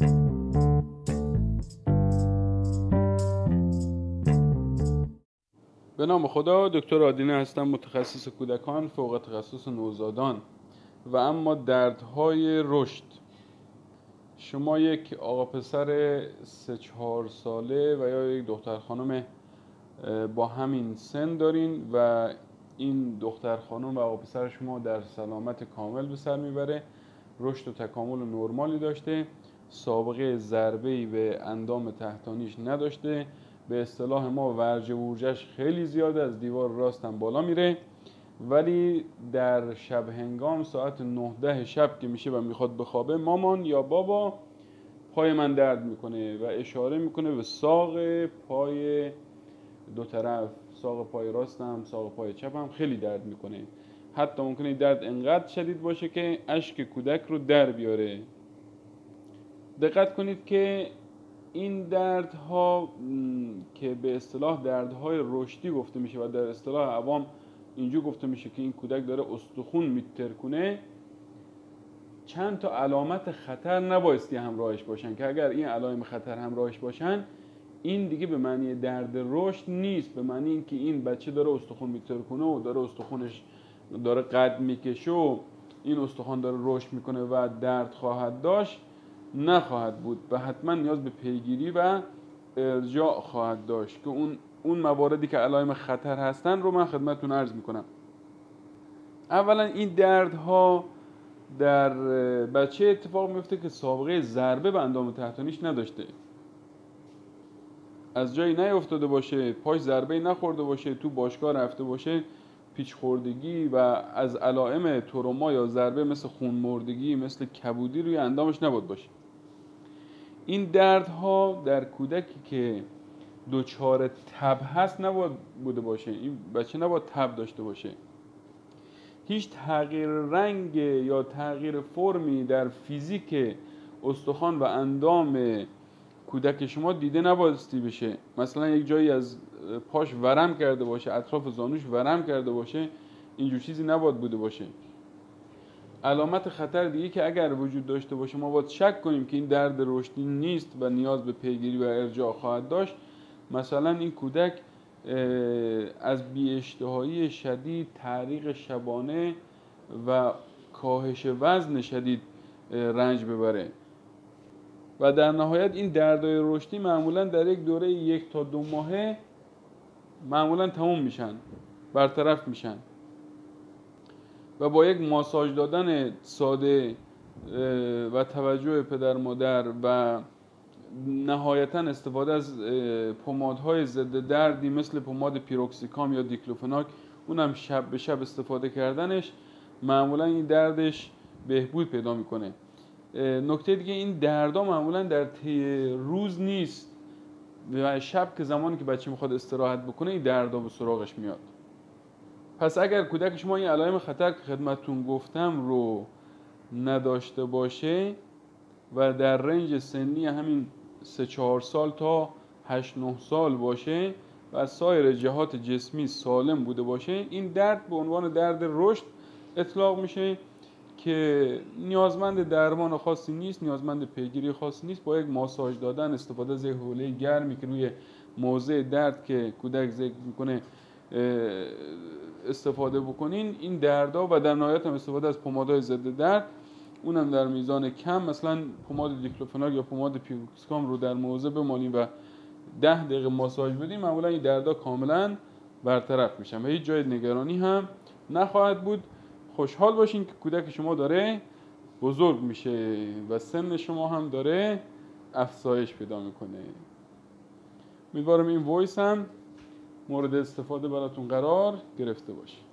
به نام خدا دکتر آدینه هستم متخصص کودکان فوق تخصص نوزادان. و اما دردهای رشد. شما یک آقا پسر سه چهار ساله و یا یک دختر خانم با همین سن دارین و این دختر خانم و آقا پسر شما در سلامت کامل به سر می‌بره. رشد و تکامل نرمالی داشته. سابقه ضربه به اندام تحتانیش نداشته. به اصطلاح ما ورج ورجش خیلی زیاده از دیوار راست هم بالا میره. ولی در شب هنگام ساعت 9 ده شب که میشه و می‌خواد بخوابه مامان یا بابا پای من درد می‌کنه و اشاره می‌کنه به ساق پای دو طرف. ساق پای راستم ساق پای چپم خیلی درد می‌کنه. حتی ممکنه درد انقدر شدید باشه که اشک کودک رو در بیاره. دقت کنید که این دردها که به اصطلاح دردهای رشدی گفته میشه و در اصطلاح عوام اینجور گفته میشه که این کودک داره استخون میترکونه چند تا علامت خطر نبایستی همراهش باشن که اگر این علائم خطر همراهش باشن این دیگه به معنی درد رشد نیست به معنی اینکه این بچه داره استخون میترکونه و داره استخونش داره قد می‌کشه و این استخوان داره رشد می‌کنه و درد خواهد داشت. نخواهد بود و حتما نیاز به پیگیری و ارجاع خواهد داشت که اون اون مواردی که علائم خطر هستن رو من خدمتتون عرض می‌کنم. اولا این دردها در بچه اتفاق میفته که سابقه ضربه به اندام تحتانیش نداشته. از جایی نیفتاده باشه پاش ضربه نخورده باشه تو باشگاه رفته باشه پیچ خوردگی و از علائم تروما یا ضربه مثل خون مردگی مثل کبودی روی اندامش نبود باشه. این دردها در کودکی که دچار تب هست نباید بوده باشه. این بچه نباید تب داشته باشه. هیچ تغییر رنگ یا تغییر فرمی در فیزیک استخوان و اندام کودک شما دیده نبایستی بشه. مثلا یک جایی از پاش ورم کرده باشه اطراف زانوش ورم کرده باشه اینجور چیزی نباید بوده باشه. علامت خطر دیگه که اگر وجود داشته باشه ما باید شک کنیم که این درد رشدی نیست و نیاز به پیگیری و ارجاع خواهد داشت. مثلا این کودک از بیاشتهایی شدید تعریق شبانه و کاهش وزن شدید رنج ببره. و در نهایت این دردهای رشدی معمولا در یک دوره یک تا دو ماهه معمولا تموم میشن برطرف میشن. و با یک ماساژ دادن ساده و توجه پدر مادر و نهایتا استفاده از پمادهای ضد دردی مثل پماد پیروکسیکام یا دیکلوفناک اونم شب به شب استفاده کردنش معمولا این دردش بهبود پیدا می‌کنه. نکته دیگه این دردا معمولا در طی روز نیست و شب که زمانی که بچه می‌خواد استراحت بکنه این دردا به سراغش میاد. پس اگر کودک شما این علائم خطر که خدمتتون گفتم رو نداشته باشه و در رنج سنی همین سه چهار سال تا 8 9 سال باشه و سایر جهات جسمی سالم بوده باشه این درد به عنوان درد رشد اطلاق میشه که نیازمند درمان خاصی نیست نیازمند پیگیری خاصی نیست. با یک ماساژ دادن استفاده از حوله گرمی که روی موضع درد که کودک ذکر می‌کنه استفاده بکنین. این دردا و در نهایت هم استفاده از پمادهای ضد درد. اونم در میزان کم. مثلا پماد دیکلوفناک یا پماد پیروکسکام رو در موضع بمالیم و ده دقیقه ماساژ بدیم معمولا این دردا کاملا برطرف میشن و هیچ جای نگرانی هم نخواهد بود. خوشحال باشین که کودک شما داره بزرگ میشه و سن شما هم داره افزایش پیدا می‌کنه. امیدوارم این وایس هم مورد استفاده براتون قرار گرفته باشه.